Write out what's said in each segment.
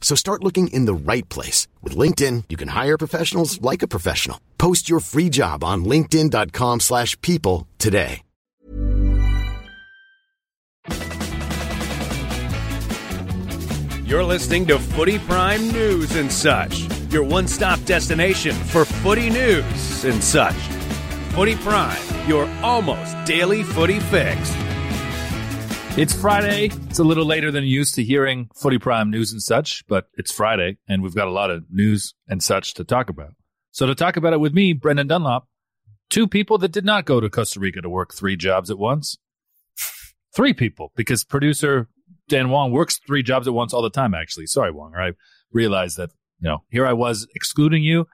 So start looking in the right place. With LinkedIn, you can hire professionals like a professional. Post your free job on linkedin.com slash people today. You're listening to Footy Prime News and Such, your one-stop destination for footy news and such. Footy Prime, your almost daily footy fix. It's Friday. It's a little later than used to hearing Footy Prime news and such, but it's Friday, and we've got a lot of news and such to talk about. So, to talk about it with me, Brendan Dunlop, two people that did not go to Costa Rica to work three jobs at once. Three people, because producer Dan Wong works three jobs at once all the time, actually. Sorry, Wong. I realized that, you know, here I was excluding you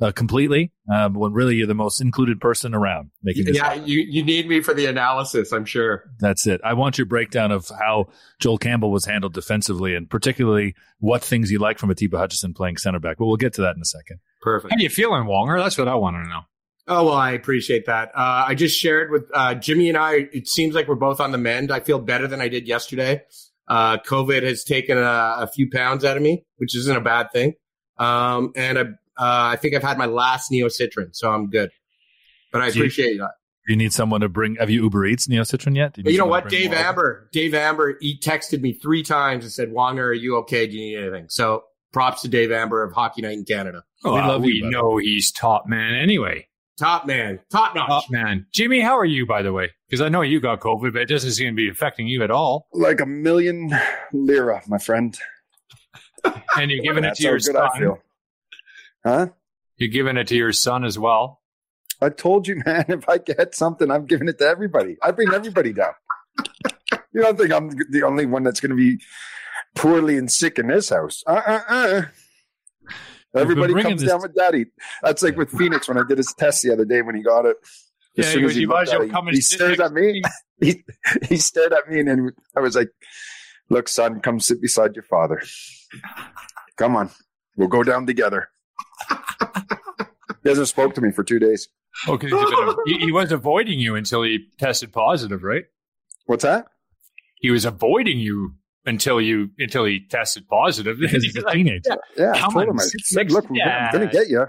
uh, completely um, when really you're the most included person around making this Yeah, happen. you, you need me for the analysis, I'm sure. That's it. I want your breakdown of how Joel Campbell was handled defensively and particularly what things you like from Atiba Hutchinson playing center back. But we'll get to that in a second. Perfect. How you feeling, Wonger? That's what I want to know. Oh, well, I appreciate that. Uh, I just shared with uh, Jimmy and I, it seems like we're both on the mend. I feel better than I did yesterday. Uh, COVID has taken a, a few pounds out of me, which isn't a bad thing. Um, and I, Uh, I think I've had my last NeoCitran, so I'm good. But I Do you- appreciate that. You need someone to bring. Have you Uber Eats Neo Citran yet? Do But need you know what? Dave? Amber, Dave Amber, he texted me three times and said, Wonger, are you okay? Do you need anything? So props to Dave Amber of Hockey Night in Canada. Oh, we Well, love we you, know he's top man anyway. Top man, top notch. Top man. Jimmy, how are you, by the way? Because I know you got COVID, but it doesn't seem to be affecting you at all. like a million lira, my friend. And you're giving it to your good I son. Huh? You're giving it to your son as well. I told you, man, if I get something, I'm giving it to everybody. I bring everybody down. you don't think I'm the only one that's going to be poorly and sick in this house? Uh uh uh. Everybody comes down with daddy. That's like with Phoenix when I did his test the other day when he got it. As Yeah, soon he as was- he he looked at you'll it, come he, he stared at me. He, he stared at me, and then I was like, "Look, son, come sit beside your father. Come on, we'll go down together." He hasn't spoke to me for two days. Oh, because he, he was avoiding you until he tested positive, right? What's that? He was avoiding you until you until he tested positive. Because he's a teenager. Yeah, I Come told on, him. I six, said, "Look, we're gonna, I'm gonna get you.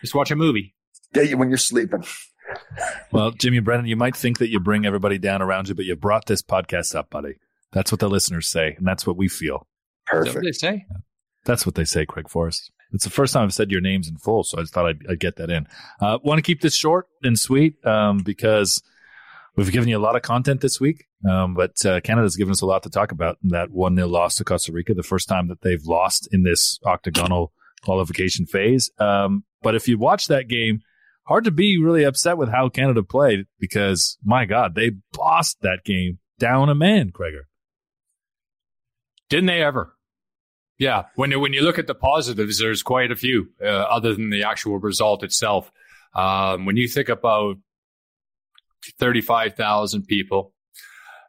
Just watch a movie. Get you when you're sleeping." Well, Jimmy Brennan, you might think that you bring everybody down around you, but you brought this podcast up, buddy. That's what the listeners say, and that's what we feel. Is that what Perfect. they say? That's what they say, Craig Forrest. It's the first time I've said your names in full, so I just thought I'd, I'd get that in. Uh, Want to keep this short and sweet um, because we've given you a lot of content this week, um, but uh, Canada's given us a lot to talk about. That 1 0 loss to Costa Rica, the first time that they've lost in this octagonal qualification phase. Um, but if you watch that game, hard to be really upset with how Canada played because, my God, they bossed that game down a man, Craiger. Didn't they ever? Yeah. When you, when you look at the positives, there's quite a few uh, other than the actual result itself. Um, when you think about 35,000 people,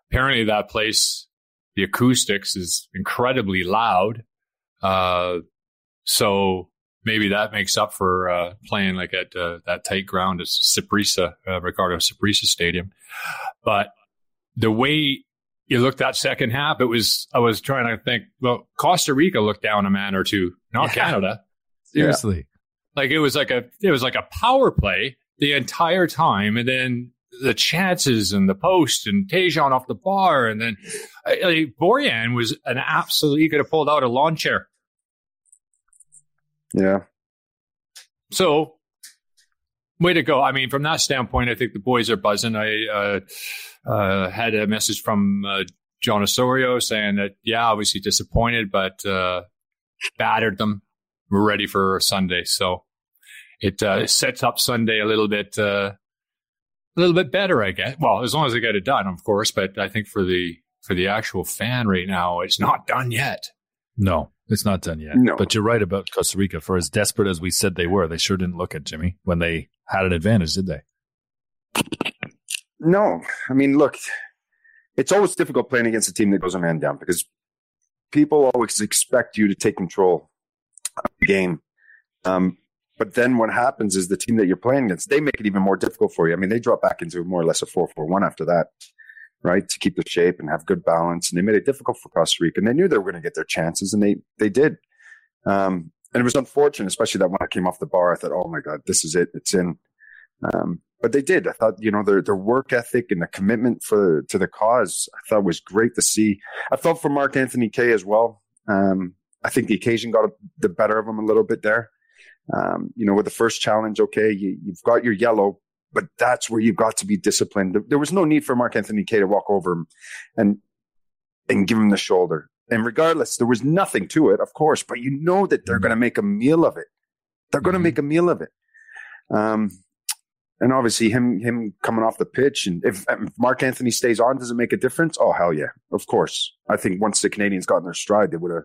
apparently that place, the acoustics is incredibly loud. Uh, so maybe that makes up for uh, playing like at uh, that tight ground at Saprissa, uh, Ricardo Saprissa Stadium. But the way you looked that second half, it was I was trying to think. Well, Costa Rica looked down a man or two, not Yeah. Canada. Seriously. Like it was like a it was like a power play the entire time, and then the chances and the post and Tajon off the bar, and then like, Borjan was an absolute. He could have pulled out a lawn chair. Yeah. So way to go. I mean, from that standpoint, I think the boys are buzzing. I uh, uh, had a message from uh, John Osorio saying that, yeah, obviously disappointed, but uh, battered them. We're ready for Sunday. So it uh, sets up Sunday a little bit, uh, a little bit better, I guess. Well, as long as they get it done, of course. But I think for the for the actual fan right now, it's not done yet. No, it's not done yet. No. But you're right about Costa Rica. For as desperate as we said they were, they sure didn't look at Jimmy when they had an advantage, did they? No, I mean, look, it's always difficult playing against a team that goes a man down because people always expect you to take control of the game. Um, but then what happens is the team that you're playing against, they make it even more difficult for you. I mean, they drop back into more or less a 4 4 1 after that, right? To keep the shape and have good balance. And they made it difficult for Costa Rica. And they knew they were going to get their chances, and they, they did. Um, and it was unfortunate, especially that when I came off the bar, I thought, oh my God, this is it. It's in. Um, but they did. I thought, you know, their their work ethic and the commitment for to the cause, I thought was great to see. I felt for Mark Anthony Kaye as well. Um, I think the occasion got the better of him a little bit there. Um, you know, with the first challenge, okay, you, you've got your yellow, but that's where you've got to be disciplined. There was no need for Mark Anthony Kaye to walk over him and and give him the shoulder. And regardless, there was nothing to it, of course, but you know that they're going to make a meal of it. They're going to make a meal of it. Um, and obviously him him coming off the pitch and if, if, Mark Anthony stays on, does it make a difference? Oh hell yeah, of course. I think once the Canadians got in their stride, they would have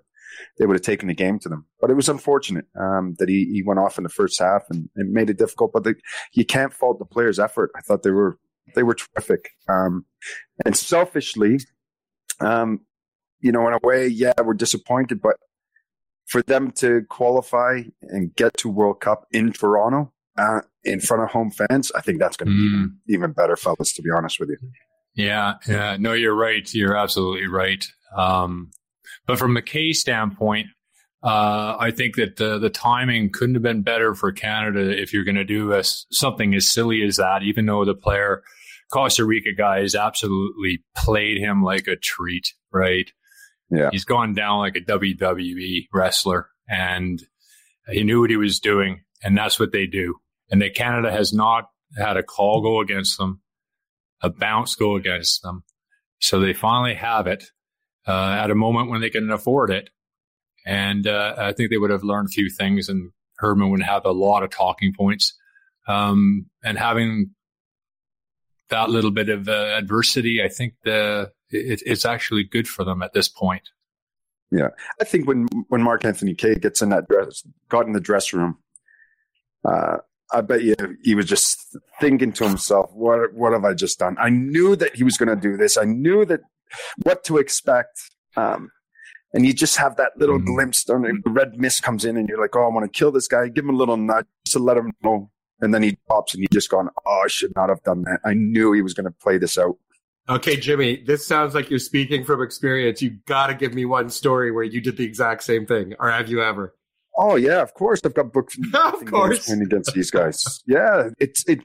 they would have taken the game to them. But it was unfortunate um, that he he went off in the first half and it made it difficult. But the, you can't fault the players' effort. I thought they were they were terrific. Um, and selfishly, um, you know, in a way, yeah, we're disappointed, but for them to qualify and get to World Cup in Toronto uh, in front of home fans, I think that's going to be Mm. even, even better, fellas. To be honest with you, Yeah, yeah. No, you're right. You're absolutely right. Um, but from McKay standpoint, uh, I think that the, the timing couldn't have been better for Canada if you're going to do a something as silly as that, even though the player, Costa Rica guy, has absolutely played him like a treat, right? Yeah. He's gone down like a WWE wrestler and he knew what he was doing. And that's what they do. And that Canada has not had a call go against them a bounce go against them. So they finally have it uh, at a moment when they can afford it. And uh, I think they would have learned a few things, and Herdman would have a lot of talking points. Um, and having that little bit of uh, adversity, I think the it, it's actually good for them at this point. Yeah, I think when when Mark Anthony Kaye gets in that dress, got in the dress room, uh, I bet you he was just thinking to himself, "What what have I just done?" I knew that he was going to do this. I knew that what to expect. Um, and you just have that little Mhm. glimpse. On the red mist comes in, and you're like, "Oh, I want to kill this guy." Give him a little nudge to let him know, and then he pops, and you just gone, "Oh, I should not have done that." I knew he was going to play this out. Okay, Jimmy, this sounds like you're speaking from experience. You got to give me one story where you did the exact same thing, or have you ever? Oh yeah, of course. I've got books Of course. against these guys. yeah, it's it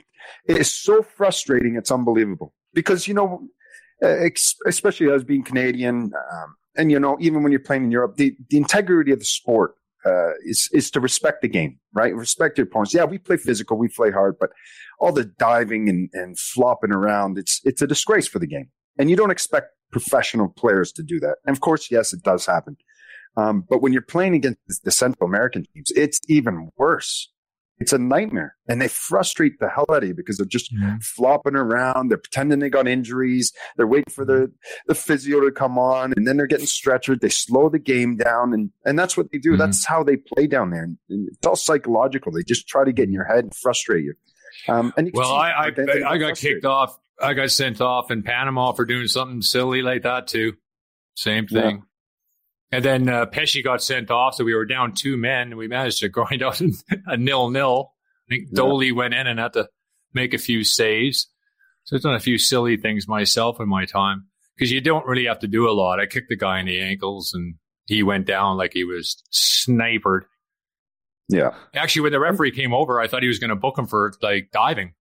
it is so frustrating. It's unbelievable because you know, especially as being Canadian, um, and you know, even when you're playing in Europe, the the integrity of the sport uh, is is to respect the game, right? Respect your opponents. Yeah, we play physical, we play hard, but all the diving and, and flopping around, it's it's a disgrace for the game, and you don't expect professional players to do that. And of course, yes, it does happen. Um, but when you're playing against the Central American teams, it's even worse. It's a nightmare. And they frustrate the hell out of you because they're just flopping around. They're pretending they got injuries. They're waiting for the, the physio to come on and then they're getting stretchered. They slow the game down and, and that's what they do. Mhm. That's how they play down there. And it's all psychological. They just try to get in your head and frustrate you. Um, and you Well, I I, I got kicked off. I got sent off in Panama for doing something silly like that too. Same thing. And then uh, Pesci got sent off, so we were down two men, and we managed to grind out a nil nil. I think Yeah. Doley went in and had to make a few saves. So I've done a few silly things myself in my time because you don't really have to do a lot. I kicked the guy in the ankles, and he went down like he was snipered. Yeah. Actually, when the referee came over, I thought he was going to book him for like diving.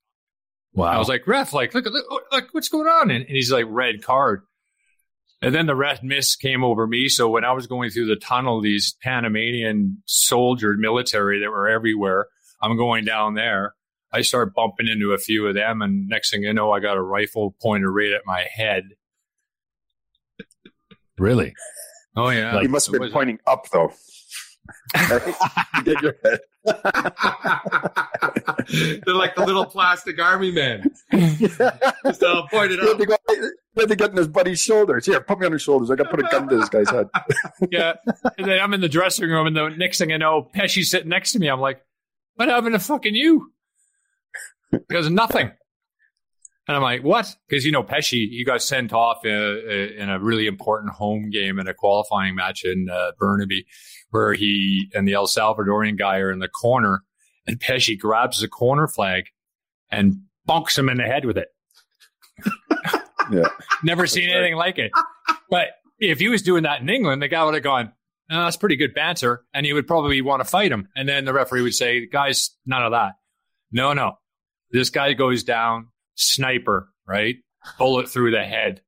Wow. I was like, ref, like, look, look, look what's going on? And, and he's like, red card. And then the red mist came over me. So when I was going through the tunnel, these Panamanian soldier military that were everywhere, I'm going down there. I start bumping into a few of them, and next thing you know, I got a rifle pointed right at my head. Really? Oh yeah, he must have been pointing up though. Get your head. They're like the little plastic army men. Just all pointed He had, up. to go, he had to get on his buddy's shoulders. Here, put me on his shoulders. I got to put a gun to this guy's head. yeah. And then I'm in the dressing room, and the next thing I know, Pesci's sitting next to me. I'm like, "What happened to fucking you?" Because nothing. And I'm like, "What?" Because you know, Pesci, he got sent off uh, uh, in a really important home game in a qualifying match in uh, Burnaby, where he and the El Salvadorian guy are in the corner, and Pesci grabs the corner flag and bunks him in the head with it. Yeah. Never seen anything like it. But if he was doing that in England, the guy would have gone, oh, that's pretty good banter. And he would probably want to fight him. And then the referee would say, guys, none of that. No, no. This guy goes down, sniper, right? Bullet through the head.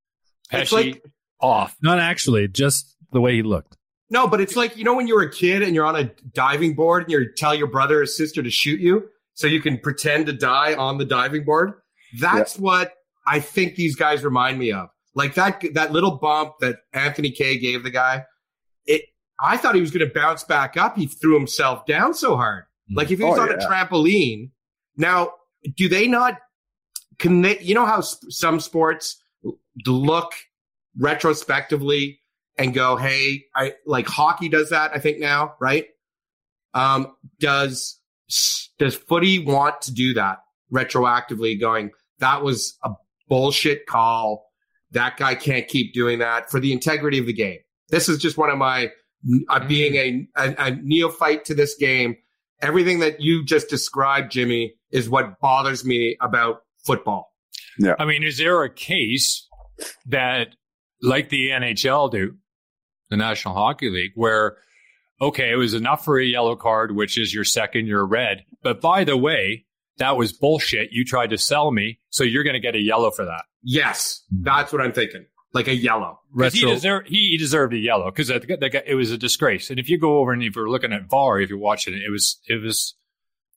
It's Pesci like- off. Not actually, just the way he looked. No, but it's like you know when you were a kid and you're on a diving board and you tell your brother or sister to shoot you so you can pretend to die on the diving board. That's what I think these guys remind me of. Like that that little bump that Anthony Kaye gave the guy. It I thought he was going to bounce back up. He threw himself down so hard. Mm. Like if he was Oh, on yeah. a trampoline. Now, do they not can they you know how s- some sports look retrospectively and go, hey, I like hockey does that, I think now, right? Um, does does footy want to do that retroactively going, that was a bullshit call. That guy can't keep doing that for the integrity of the game. This is just one of my uh, being a, a, a neophyte to this game. Everything that you just described, Jimmy, is what bothers me about football. Yeah. I mean, is there a case that, like the NHL do, the National Hockey League, where, okay, it was enough for a yellow card, which is your second, your red. But by the way, that was bullshit. You tried to sell me, so you're going to get a yellow for that. Yes, mm-hmm. that's what I'm thinking. Like a yellow. 'Cause He, deserved, he, he deserved a yellow because it was a disgrace. And if you go over and if you're looking at VAR, if you're watching it, it was it was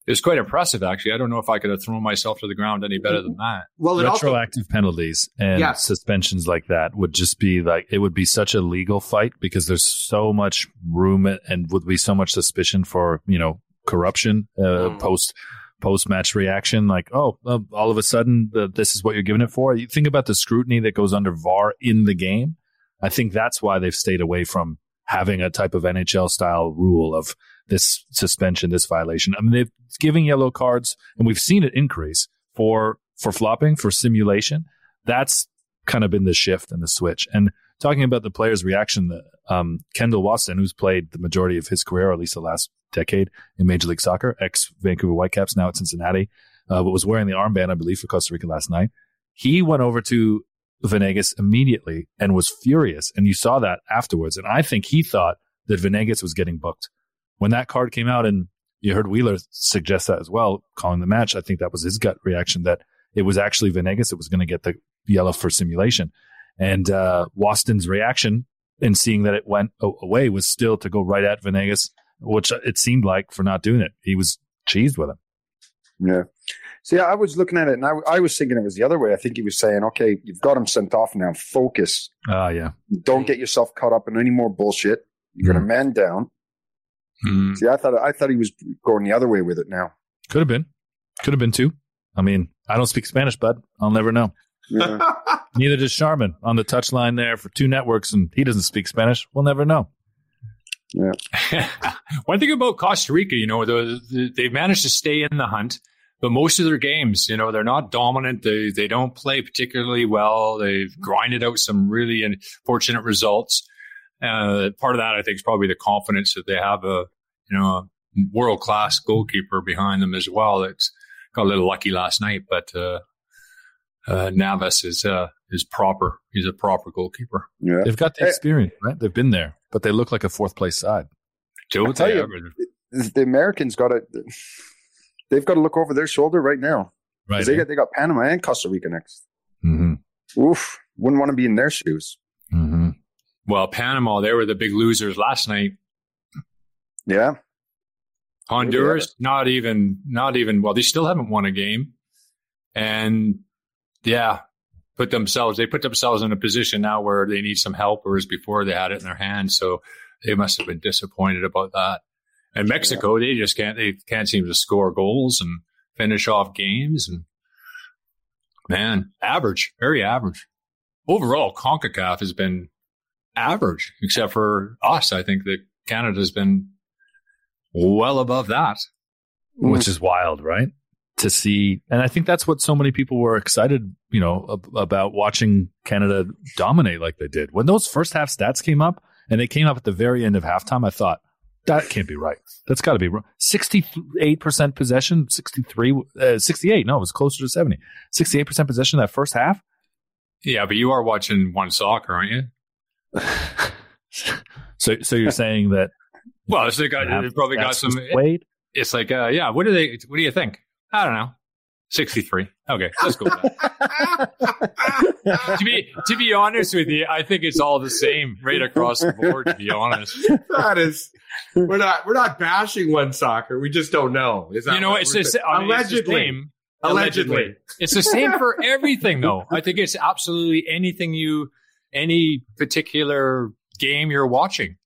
it was quite impressive. Actually, I don't know if I could have thrown myself to the ground any better than that. Well, it also retroactive penalties and Yeah. suspensions like that would just be like it would be such a legal fight because there's so much room and would be so much suspicion for you know corruption uh, Mm. post post match reaction like oh uh, all of a sudden the, this is what you're giving it for you think about the scrutiny that goes under VAR in the game I think that's why they've stayed away from having a type of NHL style rule of this suspension, this violation. I mean, they've giving yellow cards, and we've seen it increase for for flopping, for simulation. That's kind of been the shift and the switch. And talking about the players' reaction, um, Kendall Waston, who's played the majority of his career, or at least the last decade in Major League Soccer, ex Vancouver Whitecaps, now at Cincinnati, uh, but was wearing the armband, I believe, for Costa Rica last night. He went over to Venegas immediately and was furious. And you saw that afterwards. And I think he thought that Venegas was getting booked. When that card came out, and you heard Wheeler suggest that as well, calling the match, I think that was his gut reaction that it was actually Venegas that was going to get the yellow for simulation. And uh, Waston's reaction in seeing that it went away was still to go right at Venegas, which it seemed like for not doing it. He was cheesed with him. Yeah. See, I was looking at it and I, I was thinking it was the other way. I think he was saying, okay, you've got him sent off now. Focus. Ah, yeah. Don't get yourself caught up in any more bullshit. You're going to man down. Mm. See, I thought I thought he was going the other way with it now. Could have been. Could have been too. I mean, I don't speak Spanish, bud. I'll never know. Yeah. Neither does Sharman on the touchline there for two networks, and he doesn't speak Spanish. We'll never know. Yeah. One thing about Costa Rica, you know, the, the, they've managed to stay in the hunt, but most of their games, you know, they're not dominant. They they don't play particularly well. They've grinded out some really unfortunate results. Uh, part of that, I think, is probably the confidence that they have a you know world class goalkeeper behind them as well. It's got a little lucky last night, but uh, uh, Navas is uh, is proper. He's a proper goalkeeper. yeah. They've got the experience, right? They've been there, but they look like a fourth place side. Don't tell they you, ever? The Americans got to. They've got to look over their shoulder right now. Right. They got they got Panama and Costa Rica next. mm-hmm. Oof. Wouldn't want to be in their shoes. Mm-hmm. Well, Panama, they were the big losers last night. Yeah. Honduras, not even, not even. Well, they still haven't won a game, and yeah, put themselves. They put themselves in a position now where they need some help, whereas before they had it in their hands. So they must have been disappointed about that. And Mexico, yeah. they just can't. They can't seem to score goals and finish off games. And man, average, very average. Overall, Concacaf has been average, except for us. I think that Canada's been well above that. Which is wild, right? To see, and I think that's what so many people were excited, you know, ab- about watching Canada dominate like they did. When those first half stats came up, and they came up at the very end of halftime, I thought that can't be right. That's got to be wrong. Sixty-eight percent possession, 63, uh, 68. No, it was closer to seventy. Sixty-eight percent possession that first half. Yeah, but you are watching one soccer, aren't you? so, so you're saying that well, it's like, uh, they probably got some. It, it's like, uh, yeah. What do they? What do you think? I don't know. Sixty-three. Okay, let's go. to be to be honest with you, I think it's all the same right across the board. To be honest, that is. We're not we're not bashing one soccer. We just don't know. Is that you know it's, just, I mean, allegedly. It's the same. Allegedly. allegedly, it's the same for everything, though. I think it's absolutely anything you, any particular game you're watching.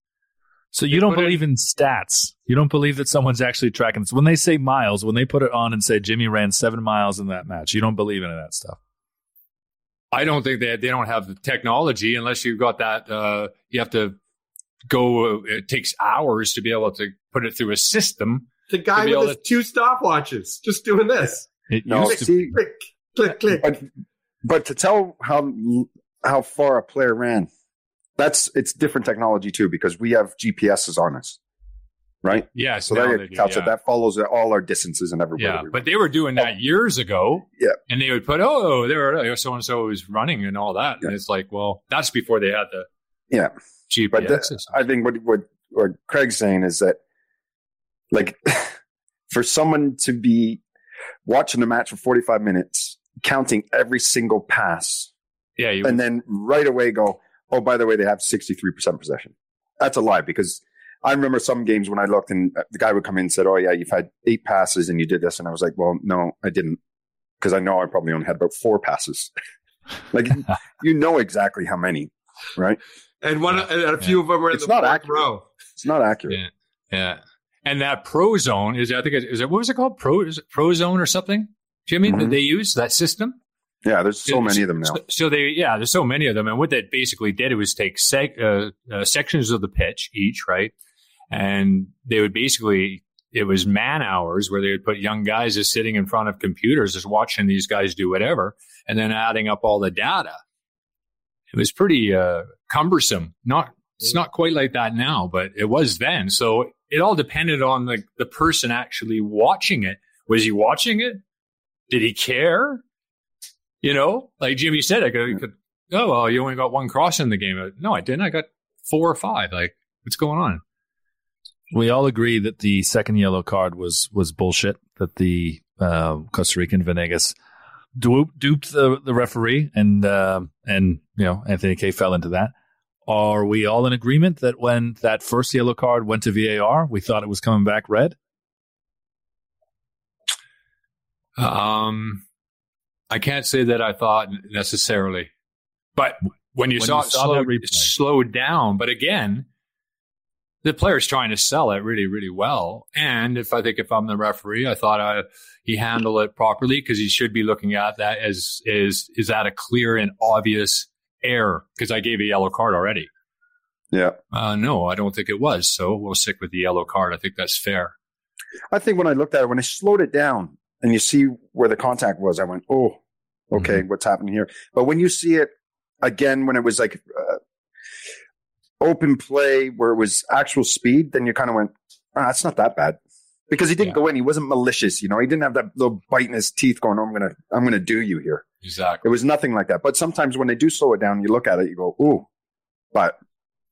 So you don't believe it, in stats. You don't believe that someone's actually tracking this. When they say miles, when they put it on and say Jimmy ran seven miles in that match, you don't believe in that stuff. I don't think they they don't have the technology unless you've got that. Uh, you have to go. It takes hours to be able to put it through a system. The guy with his to, two stopwatches just doing this. It no, used see, click, click, click. But, but to tell how how far a player ran that's it's different technology too because we have GPSs on us, right? Yeah, so that counts yeah. that follows all our distances and everything. Yeah, but they were doing that years ago. Yeah, and they would put oh there so and so was running and all that, yeah. and it's like well that's before they had the yeah GPS. But the, I think what what what Craig's saying is that like for someone to be watching the match for 45 minutes, counting every single pass. Yeah, and then right away go, oh, by the way, they have 63% possession. That's a lie because I remember some games when I looked and the guy would come in and said, oh, yeah, you've had eight passes and you did this. And I was like, well, no, I didn't. Because I know I probably only had about four passes. like, you know exactly how many, right? And one, and a few yeah. of them were in it's the not accurate. row. It's not accurate. Yeah. yeah. And that Prozone is, I think, is it, what was it called? Pro, Prozone or something? Jimmy, mm-hmm. did they use that system? Yeah, there's so many of them now. So, so, they, yeah, there's so many of them. And what that basically did it was take uh, uh, sections of the pitch each, right? And they would basically, it was man hours where they would put young guys just sitting in front of computers, just watching these guys do whatever, and then adding up all the data. It was pretty uh, cumbersome. Not, it's not quite like that now, but it was then. So it all depended on the, the person actually watching it. Was he watching it? Did he care? You know, like Jimmy said, I could, could oh, well, you only got one cross in the game. No, I didn't. I got four or five. Like, what's going on? We all agree that the second yellow card was was bullshit. That the uh, Costa Rican Venegas duped, duped the, the referee, and uh, and you know Anthony Kaye fell into that. Are we all in agreement that when that first yellow card went to VAR, we thought it was coming back red? Um, I can't say that I thought necessarily, but when you when saw, you saw it slowed down, but again, the player's trying to sell it really, really well. And if I think if I'm the referee, I thought I, he handled it properly because he should be looking at that as is is that a clear and obvious error? Because I gave a yellow card already. Yeah. Uh, no, I don't think it was. So we'll stick with the yellow card. I think that's fair. I think when I looked at it, when I slowed it down, and you see where the contact was, I went, oh, okay, mm-hmm. what's happening here? But when you see it again, when it was like uh, open play where it was actual speed, then you kind of went, ah, it's not that bad. Because he didn't yeah. go in, he wasn't malicious, you know. He didn't have that little bite in his teeth, going, oh, "I'm gonna, I'm gonna do you here." Exactly. It was nothing like that. But sometimes when they do slow it down, you look at it, you go, "Ooh," but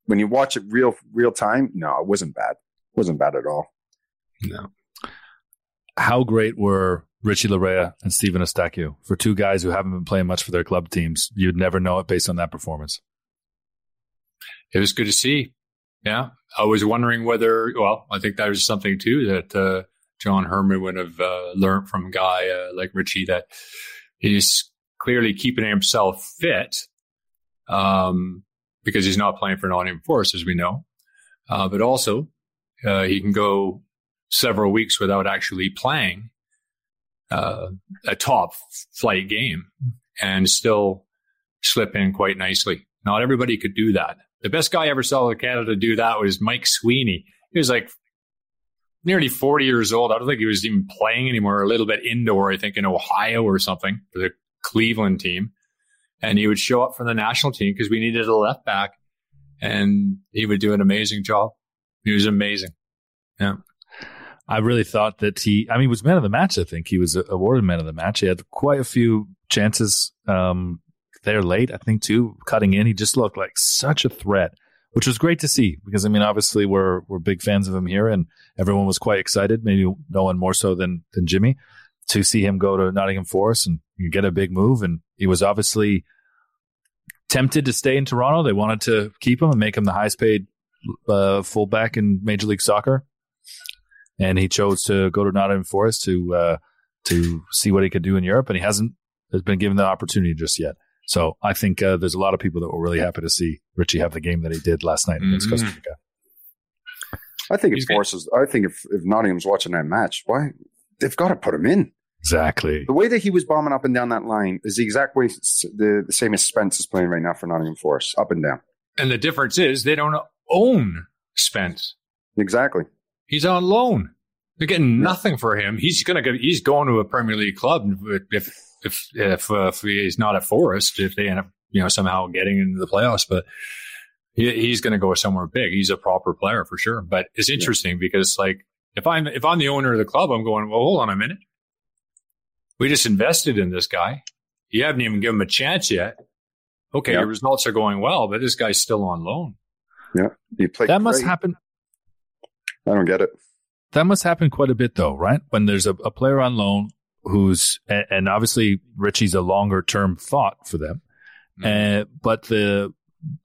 when you watch it real, real time, no, it wasn't bad. It wasn't bad at all. No how great were Richie Laryea and Stephen Eustaquio for two guys who haven't been playing much for their club teams? You'd never know it based on that performance. It was good to see. Yeah. I was wondering whether, well, I think that was something too that uh, John Herdman would have uh, learned from a guy uh, like Richie that he's clearly keeping himself fit um, because he's not playing for Forest, as we know. Uh, but also, uh, he can go several weeks without actually playing uh, a top flight game and still slip in quite nicely. Not everybody could do that. The best guy I ever saw in Canada do that was Mike Sweeney. He was like nearly 40 years old. I don't think he was even playing anymore, a little bit indoor, I think in Ohio or something for the Cleveland team. And he would show up for the national team because we needed a left back and he would do an amazing job. He was amazing. Yeah. I really thought that he, I mean, he was man of the match. I think he was awarded man of the match. He had quite a few chances um, there late, I think, too, cutting in. He just looked like such a threat, which was great to see because, I mean, obviously we're, we're big fans of him here and everyone was quite excited, maybe no one more so than, than Jimmy, to see him go to Nottingham Forest and get a big move. And he was obviously tempted to stay in Toronto. They wanted to keep him and make him the highest paid uh, fullback in Major League Soccer and he chose to go to Nottingham Forest to uh, to see what he could do in Europe, and he hasn't has been given the opportunity just yet. So I think uh, there's a lot of people that were really happy to see Richie have the game that he did last night against mm-hmm. Costa Rica. I think it forces. I think if, if Nottingham's watching that match, why they've got to put him in. Exactly. The way that he was bombing up and down that line is the exact way the, the same as Spence is playing right now for Nottingham Forest, up and down. And the difference is they don't own Spence. Exactly. He's on loan. They're getting nothing for him. He's gonna go. He's going to a Premier League club if if if, uh, if he's not at Forest. If they end up you know somehow getting into the playoffs, but he, he's going to go somewhere big. He's a proper player for sure. But it's interesting yeah. because like if I'm if I'm the owner of the club, I'm going. Well, hold on a minute. We just invested in this guy. You haven't even given him a chance yet. Okay, your results are going well, but this guy's still on loan. Yeah, you play. That great. must happen. I don't get it. That must happen quite a bit, though, right? When there's a, a player on loan who's, and, and, obviously Richie's a longer term thought for them, mm-hmm. uh, but the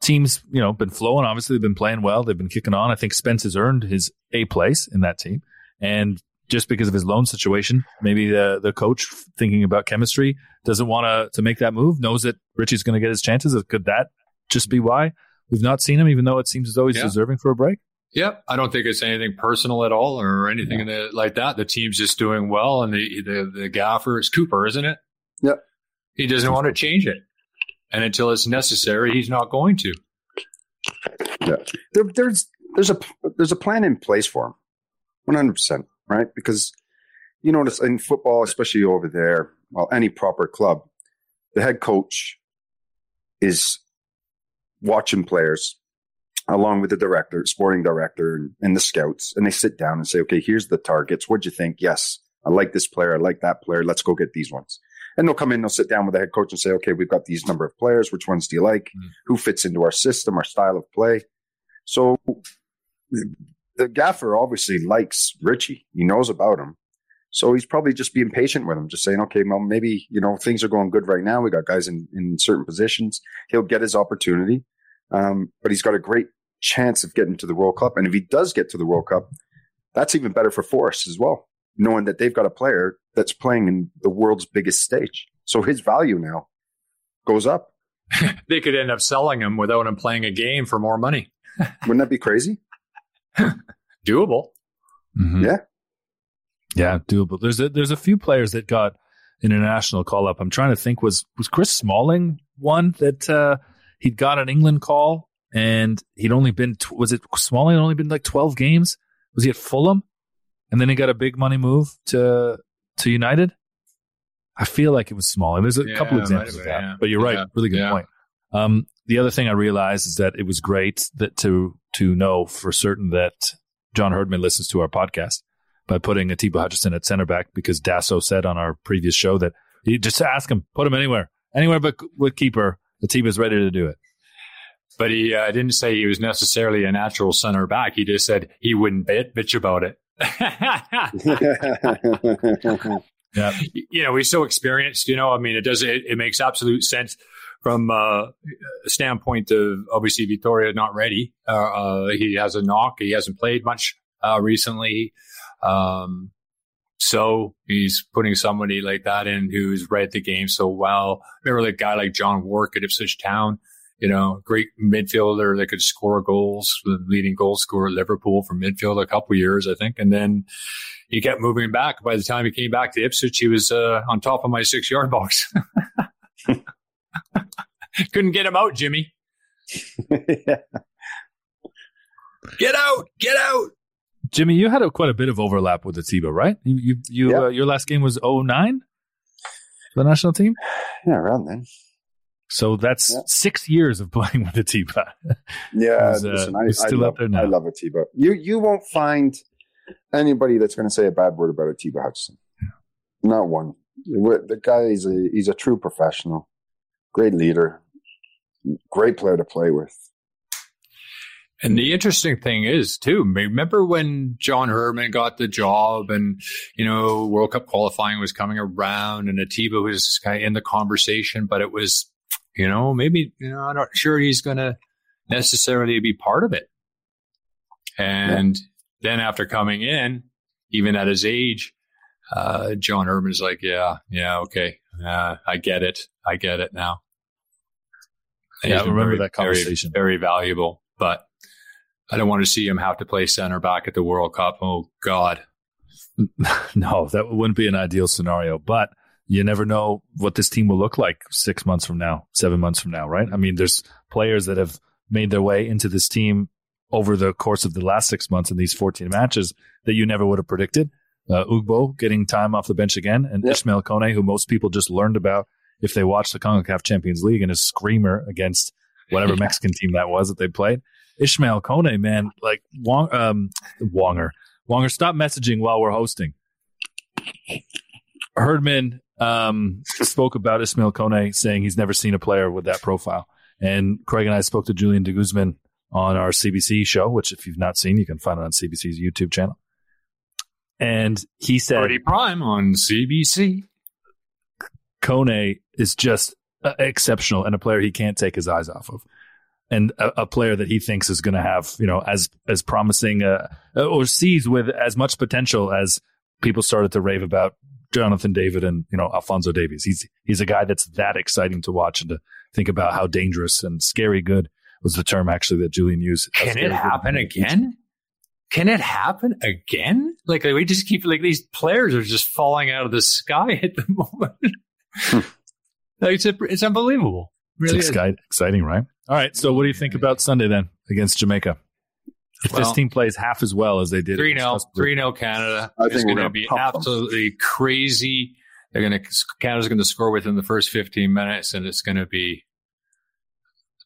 team's, you know, been flowing. Obviously, they've been playing well. They've been kicking on. I think Spence has earned his A place in that team, and just because of his loan situation, maybe the the coach thinking about chemistry doesn't want to to make that move. Knows that Richie's going to get his chances. Could that just be why we've not seen him, even though it seems as though he's yeah. deserving for a break? Yep, I don't think it's anything personal at all or anything yeah. the, like that. The team's just doing well, and the the, the gaffer is Cooper, isn't it? Yep. He doesn't want to change it, and until it's necessary, he's not going to. Yeah, there, there's there's a there's a plan in place for him, one hundred percent, right? Because you notice in football, especially over there, well, any proper club, the head coach is watching players along with the director, sporting director, and, and, the scouts, and they sit down and say, "Okay, here's the targets. What'd you think? Yes, I like this player. I like that player. Let's go get these ones." And they'll come in, they'll sit down with the head coach and say, "Okay, we've got these number of players. Which ones do you like? Mm-hmm. Who fits into our system, our style of play?" So the gaffer obviously likes Richie. He knows about him. So he's probably just being patient with him, just saying, okay, well, maybe, you know, things are going good right now. We got guys in, in certain positions. He'll get his opportunity. Um, but he's got a great chance of getting to the World Cup. And if he does get to the World Cup, that's even better for Forest as well, knowing that they've got a player that's playing in the world's biggest stage. So his value now goes up. they could end up selling him without him playing a game for more money. Wouldn't that be crazy? doable. Mm-hmm. Yeah. Yeah, doable. There's a there's a few players that got international call up. I'm trying to think was was Chris Smalling one that uh, he'd got an England call and he'd only been was it Smalling had only been like twelve games. Was he at Fulham? And then he got a big money move to to United. I feel like it was Smalling. There's a yeah, couple examples of that, yeah. but you're right. Yeah. Really good point. Um, the other thing I realized is that it was great that to to know for certain that John Herdman listens to our podcast by putting Atiba Hutchinson at center back because Dasso said on our previous show that he just ask him, put him anywhere, anywhere but with keeper. Atiba's ready to do it but he uh, didn't say he was necessarily a natural center back. He just said he wouldn't bit, bitch about it. yeah. You know, he's so experienced, you know, I mean, it does, it, it makes absolute sense from uh, a standpoint of obviously Vitória not ready. Uh, uh, he has a knock. He hasn't played much uh, recently. Um, so he's putting somebody like that in who's read the game so well. Remember a guy like John Wark at Ipswich Town, you know, great midfielder that could score goals, the leading goal scorer at Liverpool for midfield a couple years, I think. And then he kept moving back. By the time he came back to Ipswich, he was uh, on top of my six yard box. Couldn't get him out, Jimmy. yeah. Get out! Get out! Jimmy, you had a, quite a bit of overlap with Atiba, right? You, you, you Yeah. uh, your last game was 09 the national team. Yeah, around then. So that's Yeah. six years of playing with Atiba. Yeah, He's, uh, listen, I, he's I still love, up there now. I love Atiba. You you won't find anybody that's going to say a bad word about Atiba Hudson. Not one. The guy is a he's a true professional, great leader, great player to play with. And the interesting thing is too, remember when John Herdman got the job and, you know, World Cup qualifying was coming around and Atiba was kind of in the conversation, but it was, you know, maybe, you know, I'm not sure he's going to necessarily be part of it. And then after coming in, even at his age, uh, John Herdman's like, yeah, yeah, okay. Uh, I get it. I get it now. And Yeah, I remember very, that conversation. Very, very valuable, but I don't want to see him have to play center back at the World Cup. Oh God. no, that wouldn't be an ideal scenario, but you never know what this team will look like six months from now, seven months from now, right? I mean, there's players that have made their way into this team over the course of the last six months in these 14 matches that you never would have predicted. Uh, Ugbo getting time off the bench again, and Yep. Ismaël Koné, who most people just learned about if they watched the CONCACAF Champions League and his screamer against whatever Mexican team that was that they played. Ismaël Koné, man, like Wong, um, Wonger, Wonger, stop messaging while we're hosting. Herdman um, spoke about Ismaël Koné, saying he's never seen a player with that profile. And Craig and I spoke to Julian de Guzman on our CBC show, which if you've not seen, you can find it on CBC's YouTube channel. And he said Party Prime on CBC. Kone is just uh, exceptional and a player he can't take his eyes off of. And a, a player that he thinks is going to have, you know, as as promising uh, or sees with as much potential as people started to rave about Jonathan David and you know Alfonso Davies. He's he's a guy that's that exciting to watch and to think about how dangerous and scary good was the term actually that Julian used. Can it happen again? Can it happen again? Like we just keep like these players are just falling out of the sky at the moment. like, it's it's unbelievable. Really is. exci- exciting, right? All right. So, what do you think about Sunday then against Jamaica? If this team plays half as well as they did, 3 0 3 0 Canada. I It's going to be pump 'em. absolutely crazy. They're going to, Canada's going to score within the first 15 minutes, and it's going to be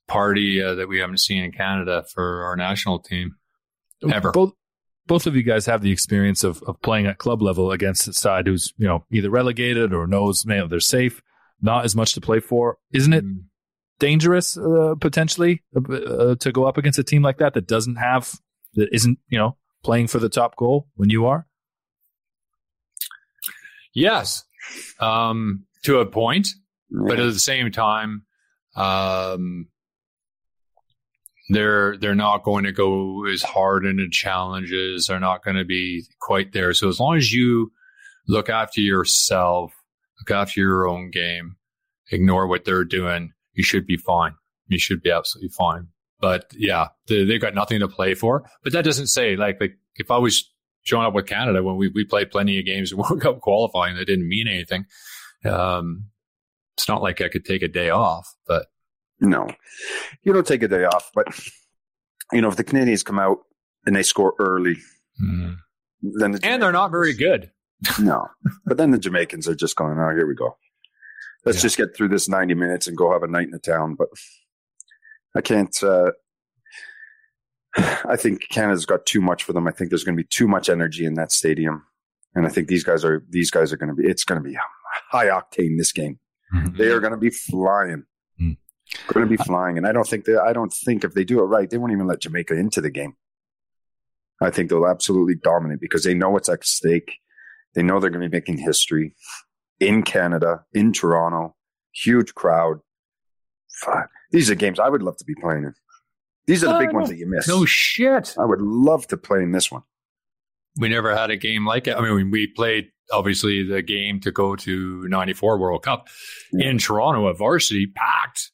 a party uh, that we haven't seen in Canada for our national team. Ever. Both both of you guys have the experience of, of playing at club level against a side who's you know either relegated or knows you know, they're safe, not as much to play for. Isn't it Mm. dangerous uh, potentially uh, uh, to go up against a team like that that doesn't have that isn't you know playing for the top goal when you are? Yes, um, to a point, but at the same time, um, they're they're not going to go as hard into challenges. They're not going to be quite there. So as long as you look after yourself, look after your own game, ignore what they're doing, you should be fine. You should be absolutely fine. But yeah, they, they've got nothing to play for. But that doesn't say like like if I was showing up with Canada when we we played plenty of games in World Cup qualifying that didn't mean anything. Um, it's not like I could take a day off, but No, you don't take a day off. But you know, if the Canadians come out and they score early, then the and they're not very good. no. But then the Jamaicans are just going, "Oh, here we go. Let's Yeah. just get through this ninety minutes and go have a night in the town." But I can't. Uh, I think Canada's got too much for them. I think there's going to be too much energy in that stadium, and I think these guys are these guys are going to be. It's going to be high octane this game. They are going to be flying. Mm. Going to be flying, and I don't think that. I don't think if they do it right, they won't even let Jamaica into the game. I think they'll absolutely dominate because they know what's at stake. They know they're going to be making history in Canada, in Toronto, huge crowd. Fuck. These are games I would love to be playing in. These are the big ones that you miss. No shit. I would love to play in this one. We never had a game like it. I mean, we played obviously the game to go to 94 World Cup in Toronto at varsity, packed.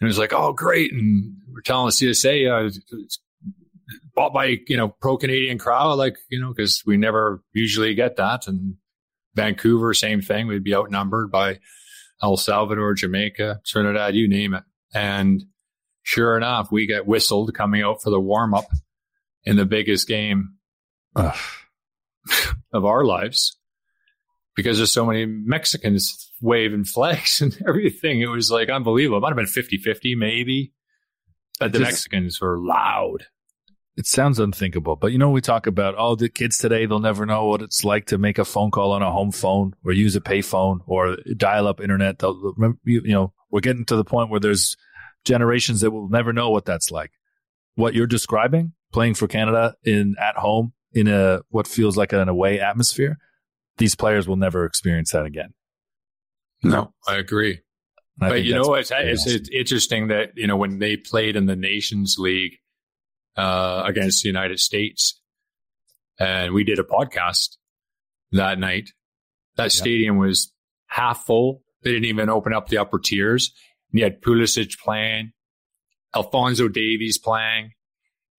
And it was like, oh, great. And we're telling the CSA, uh, it's bought by, you know, pro Canadian crowd, like, you know, because we never usually get that. And Vancouver, same thing. We'd be outnumbered by El Salvador, Jamaica, Trinidad, you name it. And sure enough, we get whistled coming out for the warm up in the biggest game Ugh. of our lives because there's so many Mexicans waving flags and everything. It was like unbelievable. It might have been 50 50, maybe. But the Just- Mexicans were loud. It sounds unthinkable, but you know, we talk about, oh, the kids today, they'll never know what it's like to make a phone call on a home phone or use a payphone or dial up internet. They'll, they'll remem- you, you know, we're getting to the point where there's generations that will never know what that's like. What you're describing, playing for Canada in at home in a what feels like an away atmosphere, these players will never experience that again. No, I agree. I but you know, it's, it's, it's interesting that, you know, when they played in the Nations League uh, against the United States, and we did a podcast that night, that stadium was half full. They didn't even open up the upper tiers. And you had Pulisic playing, Alphonso Davies playing,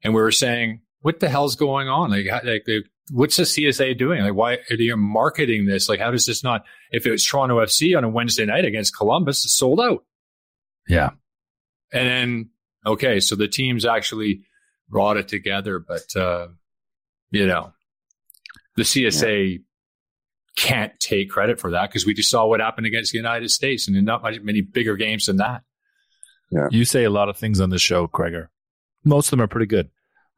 and we were saying, what the hell's going on? Like, how, like, like, what's the CSA doing? Like, why are you marketing this? Like, how does this not? If it was Toronto FC on a Wednesday night against Columbus, it's sold out. yeah. And then, okay, so the teams actually brought it together, but, uh, you know, the CSA can't take credit for that because we just saw what happened against the United States and in not much, many bigger games than that. Yeah. You say a lot of things on the show, Kreger. Most of them are pretty good.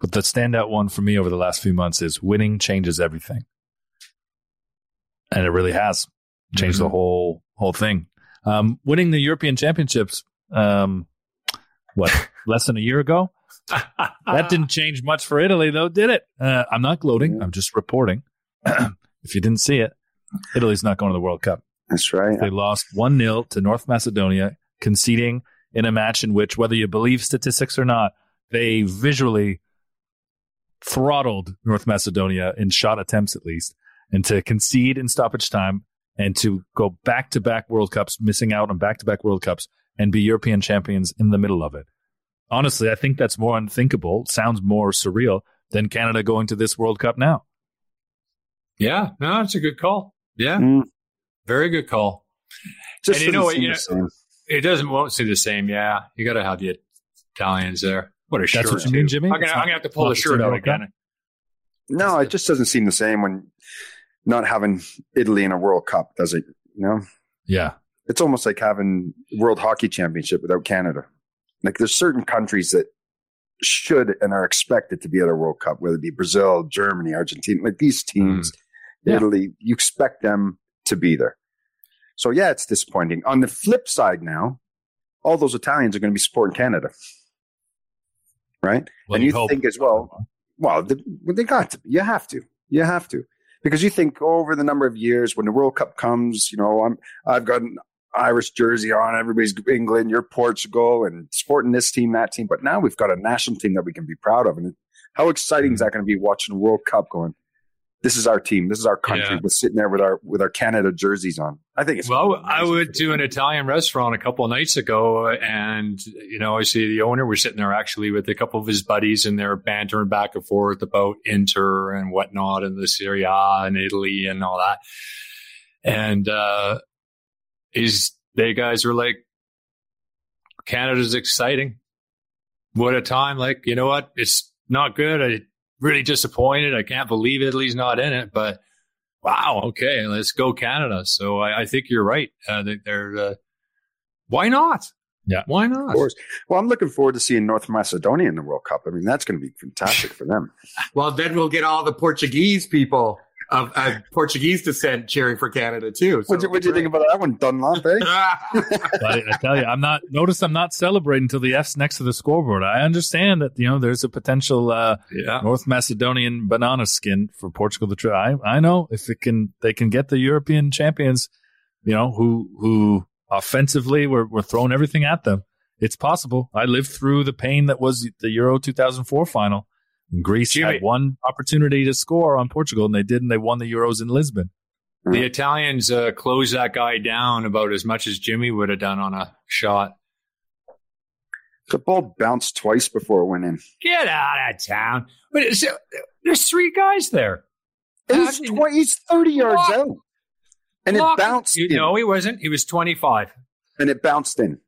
But the standout one for me over the last few months is winning changes everything. And it really has changed the Mhm. whole whole thing. Um, winning the European Championships, um, what, less than a year ago? That didn't change much for Italy, though, did it? Uh, I'm not gloating. I'm just reporting. if you didn't see it, Italy's not going to the World Cup. That's right. They lost 1 0 to North Macedonia, conceding in a match in which, whether you believe statistics or not, they visually throttled North Macedonia in shot attempts, at least, and to concede in stoppage time and to go back to back World Cups, missing out on back to back World Cups and be European champions in the middle of it. Honestly, I think that's more unthinkable, sounds more surreal than Canada going to this World Cup now. yeah, no, it's a good call. Yeah, Mm. very good call. Just And you know what, you the same. It doesn't won't see the same. Yeah, you got to have the Italians there. What a That's shirt! what you mean, too. Jimmy? I'm gonna, I'm gonna have to pull the shirt out World Cup? again. No, it just doesn't seem the same when not having Italy in a World Cup, does it? You know, Yeah. it's almost like having World Hockey Championship without Canada. Like there's certain countries that should and are expected to be at a World Cup, whether it be Brazil, Germany, Argentina, like these teams, Yeah. Italy, you expect them to be there. So yeah, it's disappointing. On the flip side now, all those Italians are going to be supporting Canada. Right? Well, and you hope. think as well, well, the, they got to. You have to. You have to. Because you think over the number of years when the World Cup comes, you know, I'm I've got an Irish jersey on, everybody's England, you're Portugal, and supporting this team, that team. But now we've got a national team that we can be proud of. And how exciting hmm. is that going to be watching the World Cup going? This is our team. This is our country. Yeah. We're sitting there with our with our Canada jerseys on. I think it's Well, I went to an Italian restaurant a couple of nights ago, and you know, I see the owner was sitting there actually with a couple of his buddies, and they're bantering back and forth about Inter and whatnot, and the Serie A and Italy and all that. And uh, he's they guys were like, "Canada's exciting. What a time! Like, you know what? It's not good. I really disappointed. I can't believe Italy's not in it, but." wow, okay, let's go Canada. So I, I think you're right. Uh, they- they're uh, why not? Yeah. why not? Of course. Well, I'm looking forward to seeing North Macedonia in the World Cup. I mean, that's going to be fantastic for them. Well, then we'll get all the Portuguese people of uh, Portuguese descent cheering for Canada too. So what do you, think about that one, Dunlop? Eh? I, I tell you, I'm not. Notice I'm not celebrating until the F's next to the scoreboard. I understand that you know there's a potential uh, Yeah, North Macedonian banana skin for Portugal to try. I, I know if it can, they can get the European champions. You know who who offensively we're we're throwing everything at them. it's possible. I lived through the pain that was the Euro 2004 final. And Greece Jimmy- had one opportunity to score on Portugal, and they did, and they won the Euros in Lisbon. The Italians uh, closed that guy down about as much as Jimmy would have done on a shot. The ball bounced twice before it went in. Get out of town! But it's, there's three guys there. He's, How did- tw- he's 30 yards Lock- out. And it bounced You in. know, he wasn't. He was 25. and it bounced in.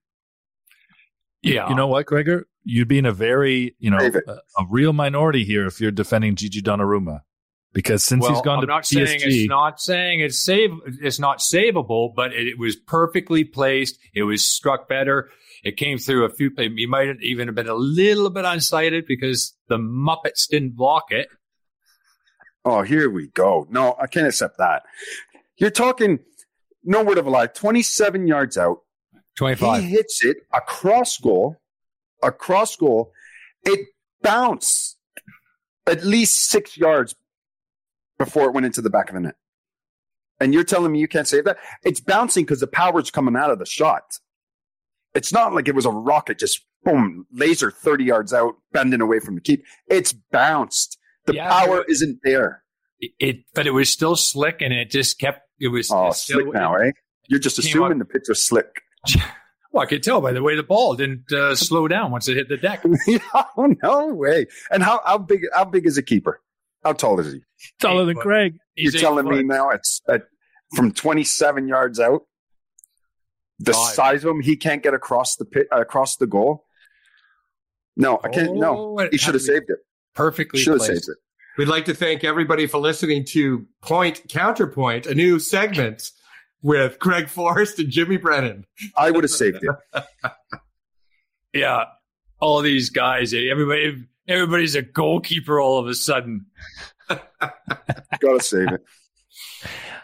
Yeah. You know what, Gregor? You'd be in a very, you know, a, a real minority here if you're defending Gigi Donnarumma, because since well, he's gone I'm to not PSG, saying it's not saying it's save. It's not savable, but it, it was perfectly placed. It was struck better. It came through a few. You might have even have been a little bit unsighted because the Muppets didn't block it. Oh, here we go. No, I can't accept that. You're talking, no word of a lie, 27 yards out. Twenty-five. He hits it across goal, across goal. It bounced at least six yards before it went into the back of the net. And you're telling me you can't save that? It's bouncing because the power's coming out of the shot. It's not like it was a rocket just boom, laser 30 yards out, bending away from the keep. It's bounced. The Yeah, power isn't there. It, it, but it was still slick, and it just kept. It was. Oh, still- slick now, eh? You're just assuming up- the pitch was slick. Well, I could tell by the way the ball didn't uh, slow down once it hit the deck. oh, no way. And how, how big how big is a keeper? How tall is he? taller Eight than foot. Craig. He's You're eight telling me now it's at, from 27 yards out. The Five. size of him, he can't get across the pit, uh, across the goal. No, I can't. no, Oh, he should have saved it. perfectly. Should have saved it. We'd like to thank everybody for listening to Point Counterpoint, a new segment with Craig Forrest and Jimmy Brennan. I would have saved it. Yeah, all these guys. Everybody. Everybody's a goalkeeper all of a sudden. Got to save it.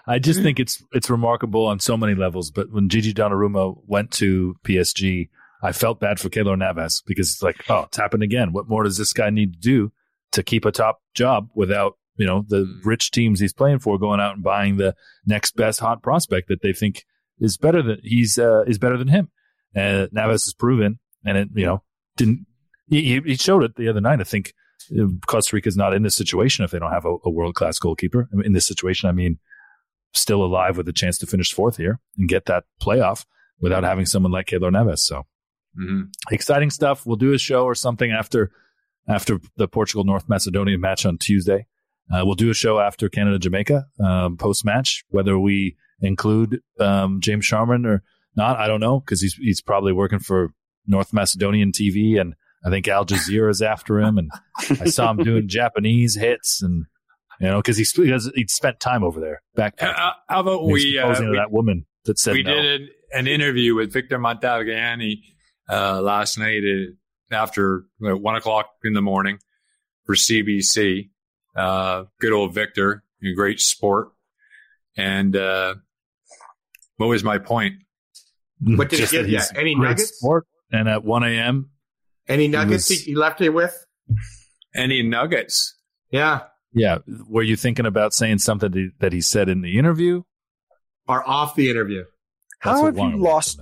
I just think it's it's remarkable on so many levels. But when Gigi Donnarumma went to PSG, I felt bad for Keylor Navas because it's like, oh, it's happened again. What more does this guy need to do to keep a top job without you know the Mm. rich teams he's playing for going out and buying the next best hot prospect that they think is better than he's uh, is better than him. And Navas has proven, and it you know didn't he, he- showed it the other night. I think uh, Costa Rica is not in this situation if they don't have a, a world class goalkeeper. I mean, in this situation, I mean, still alive with a chance to finish fourth here and get that playoff without having someone like Keylor Navas. So Mm-hmm. exciting stuff. We'll do a show or something after after the Portugal North Macedonia match on Tuesday. Uh, we'll do a show after Canada Jamaica um, post match. Whether we include um, James Sharman or not, I don't know because he's he's probably working for North Macedonian TV, and I think Al Jazeera is after him. And I saw him doing Japanese hits, and you know because he's he he'd spent time over there back. Uh, how about we? Uh, we that woman that said we no. did an, an interview with Victor Montagliani uh, last night uh, after uh, one o'clock in the morning for CBC. Uh, good old Victor, a great sport. And uh, what was my point? What did he get that you? he's Any nuggets? sport. And at 1 a.m., Any nuggets was- he, he left you with? Any nuggets? Yeah. yeah, were you thinking about saying something that he, that he said in the interview? Or off the interview. That's How have you lost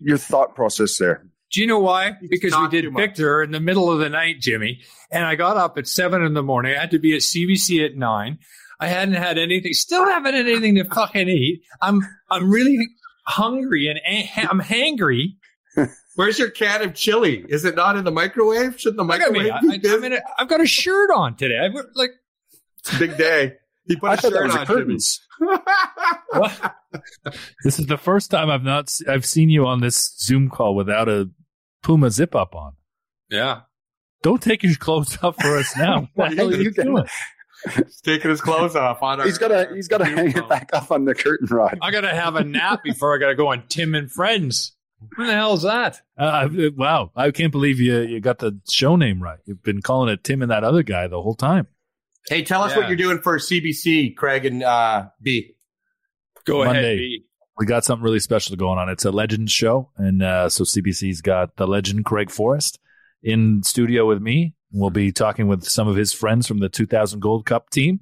your thought process there? Do you know why? You Because we did too much. Victor in the middle of the night, Jimmy. And I got up at seven in the morning. I had to be at CBC at nine. I hadn't had anything, still haven't had anything to fucking eat. I'm, I'm really hungry and a- I'm hangry. Where's your can of chili? Is it not in the microwave? Shouldn't the Look at microwave me. I, be I, I'm in a, I've got a shirt on today. I've like, It's a big day. He put I a thought that shirt was on, Jimmy. curtains. This is the first time I've not se- I've seen you on this Zoom call without a Puma zip up on. Yeah. Don't take your clothes off for us now. what the hell are you doing? He's taking his clothes off on our. He's got to he's got to hang call. it back up on the curtain rod. I got to have a nap before I got to go on Tim and Friends. What the hell is that? Uh, wow, I can't believe you you got the show name right. You've been calling it Tim and that other guy the whole time. Hey, tell us Yeah. what you're doing for CBC, Craig and uh, B. Go ahead. B. We got something really special going on. It's a legend show, and uh, so CBC's got the legend Craig Forrest in studio with me. We'll be talking with some of his friends from the 2000 Gold Cup team,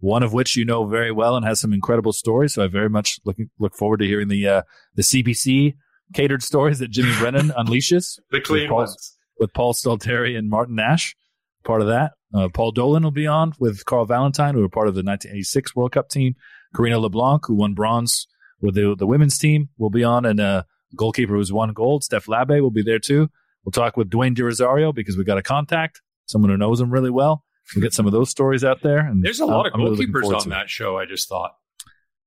one of which you know very well and has some incredible stories. So I very much looking look forward to hearing the uh, the CBC catered stories that Jimmy Brennan unleashes. The clean Paul- ones. with Paul Stalteri and Martin Nash, part of that. Uh, Paul Dolan will be on with Carl Valentine, who were part of the 1986 World Cup team. Karina LeBlanc, who won bronze with the, the women's team, will be on, and uh, goalkeeper who's won gold, Steph Labbe, will be there too. We'll talk with Dwayne De Rosario because we got a contact, someone who knows him really well. We'll get some of those stories out there. And There's a lot I'm- of I'm really goalkeepers on to it. that show. I just thought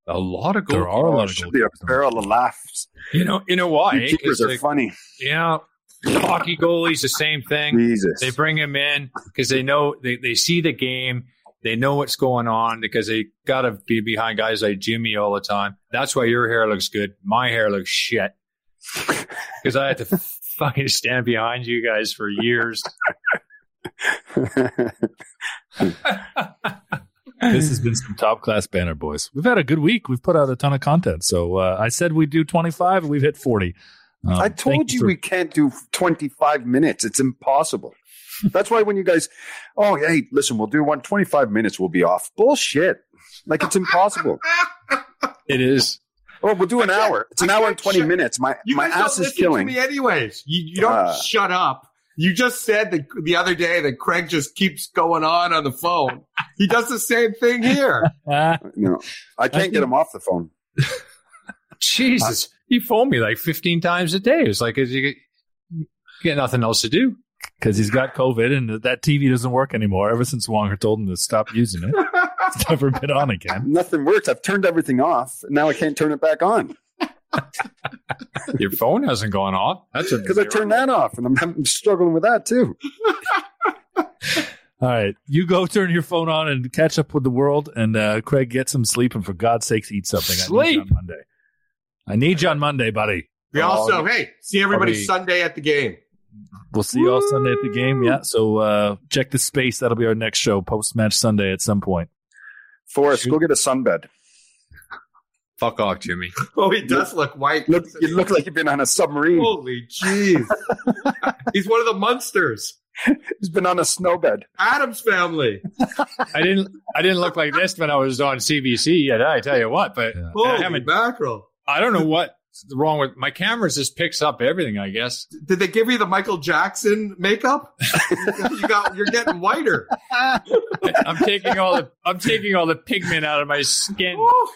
a lot of goalkeepers. There are a lot of should be a goalkeepers. barrel of laughs. You know, you know why? You eh? are like, funny. yeah, hockey goalies the same thing. Jesus. They bring him in because they know they, they see the game. They know what's going on because they got to be behind guys like Jimmy all the time. That's why your hair looks good. My hair looks shit because I had to fucking stand behind you guys for years. this has been some top class banner, boys. We've had a good week. We've put out a ton of content. So uh, I said we'd do 25, and we've hit 40. Um, I thank told you for- we can't do 25 minutes. It's impossible. That's why when you guys, oh, hey, listen, we'll do one 25 minutes, we'll be off. Bullshit. Like it's impossible. It is. Oh, we'll do an hour. It's an hour and 20 shut- minutes. My, You my guys don't ass is listen killing. to me anyways. You, you don't Ah. shut up. You just said that the other day that Craig just keeps going on on the phone. He does the same thing here. Ah, No, I can't think- get him off the phone. Jesus, he phoned me like 15 times a day. It was like, is you you get nothing else to do. Because he's got COVID and that TV doesn't work anymore. Ever since Wonger told him to stop using it, it's never been on again. Nothing works. I've turned everything off. Now I can't turn it back on Your phone hasn't gone off. That's because I turned that off and I'm, I'm struggling with that too. All right, you go turn your phone on and catch up with the world, and uh, Craig get some sleep, and for God's sakes, eat something. I need you Sleep? on Monday. I need you on Monday, buddy. We also, hey, see everybody Probably- Sunday at the game. We'll see you all Sunday at the game. Yeah, so uh, check the space. That'll be our next show, post match Sunday at some point. Forrest, go get a sunbed. Fuck off, Jimmy. Oh, he does look white. Look, you look like you've been on a submarine. Holy jeez. He's one of the monsters. He's been on a snowbed. Addams family. I didn't. I didn't look like this when I was on CBC. Yet I tell you what, but Yeah. I Holy haven't. mackerel. I don't know what's wrong with my camera. Just picks up everything. I guess. Did they give you the Michael Jackson makeup? you got you're getting whiter. I'm taking all the. I'm taking all the pigment out of my skin. Oh,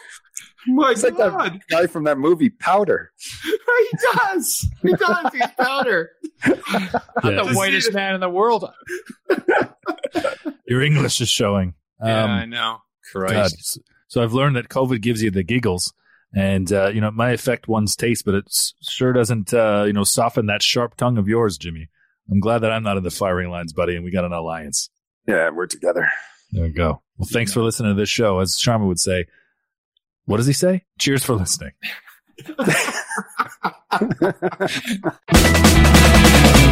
my It's like that guy from that movie, Powder. he does. He does. He's powder. I'm the whitest man in the world. Your English is showing. yeah, Um, I know. God. Christ. So I've learned that COVID gives you the giggles, and uh, you know it might affect one's taste, but it sure doesn't uh, you know soften that sharp tongue of yours, Jimmy. I'm glad that I'm not in the firing lines, buddy, and we got an alliance. Yeah, we're together. There we go. Well, thanks for listening to this show. As Sharman would say, what does he say? Cheers for listening.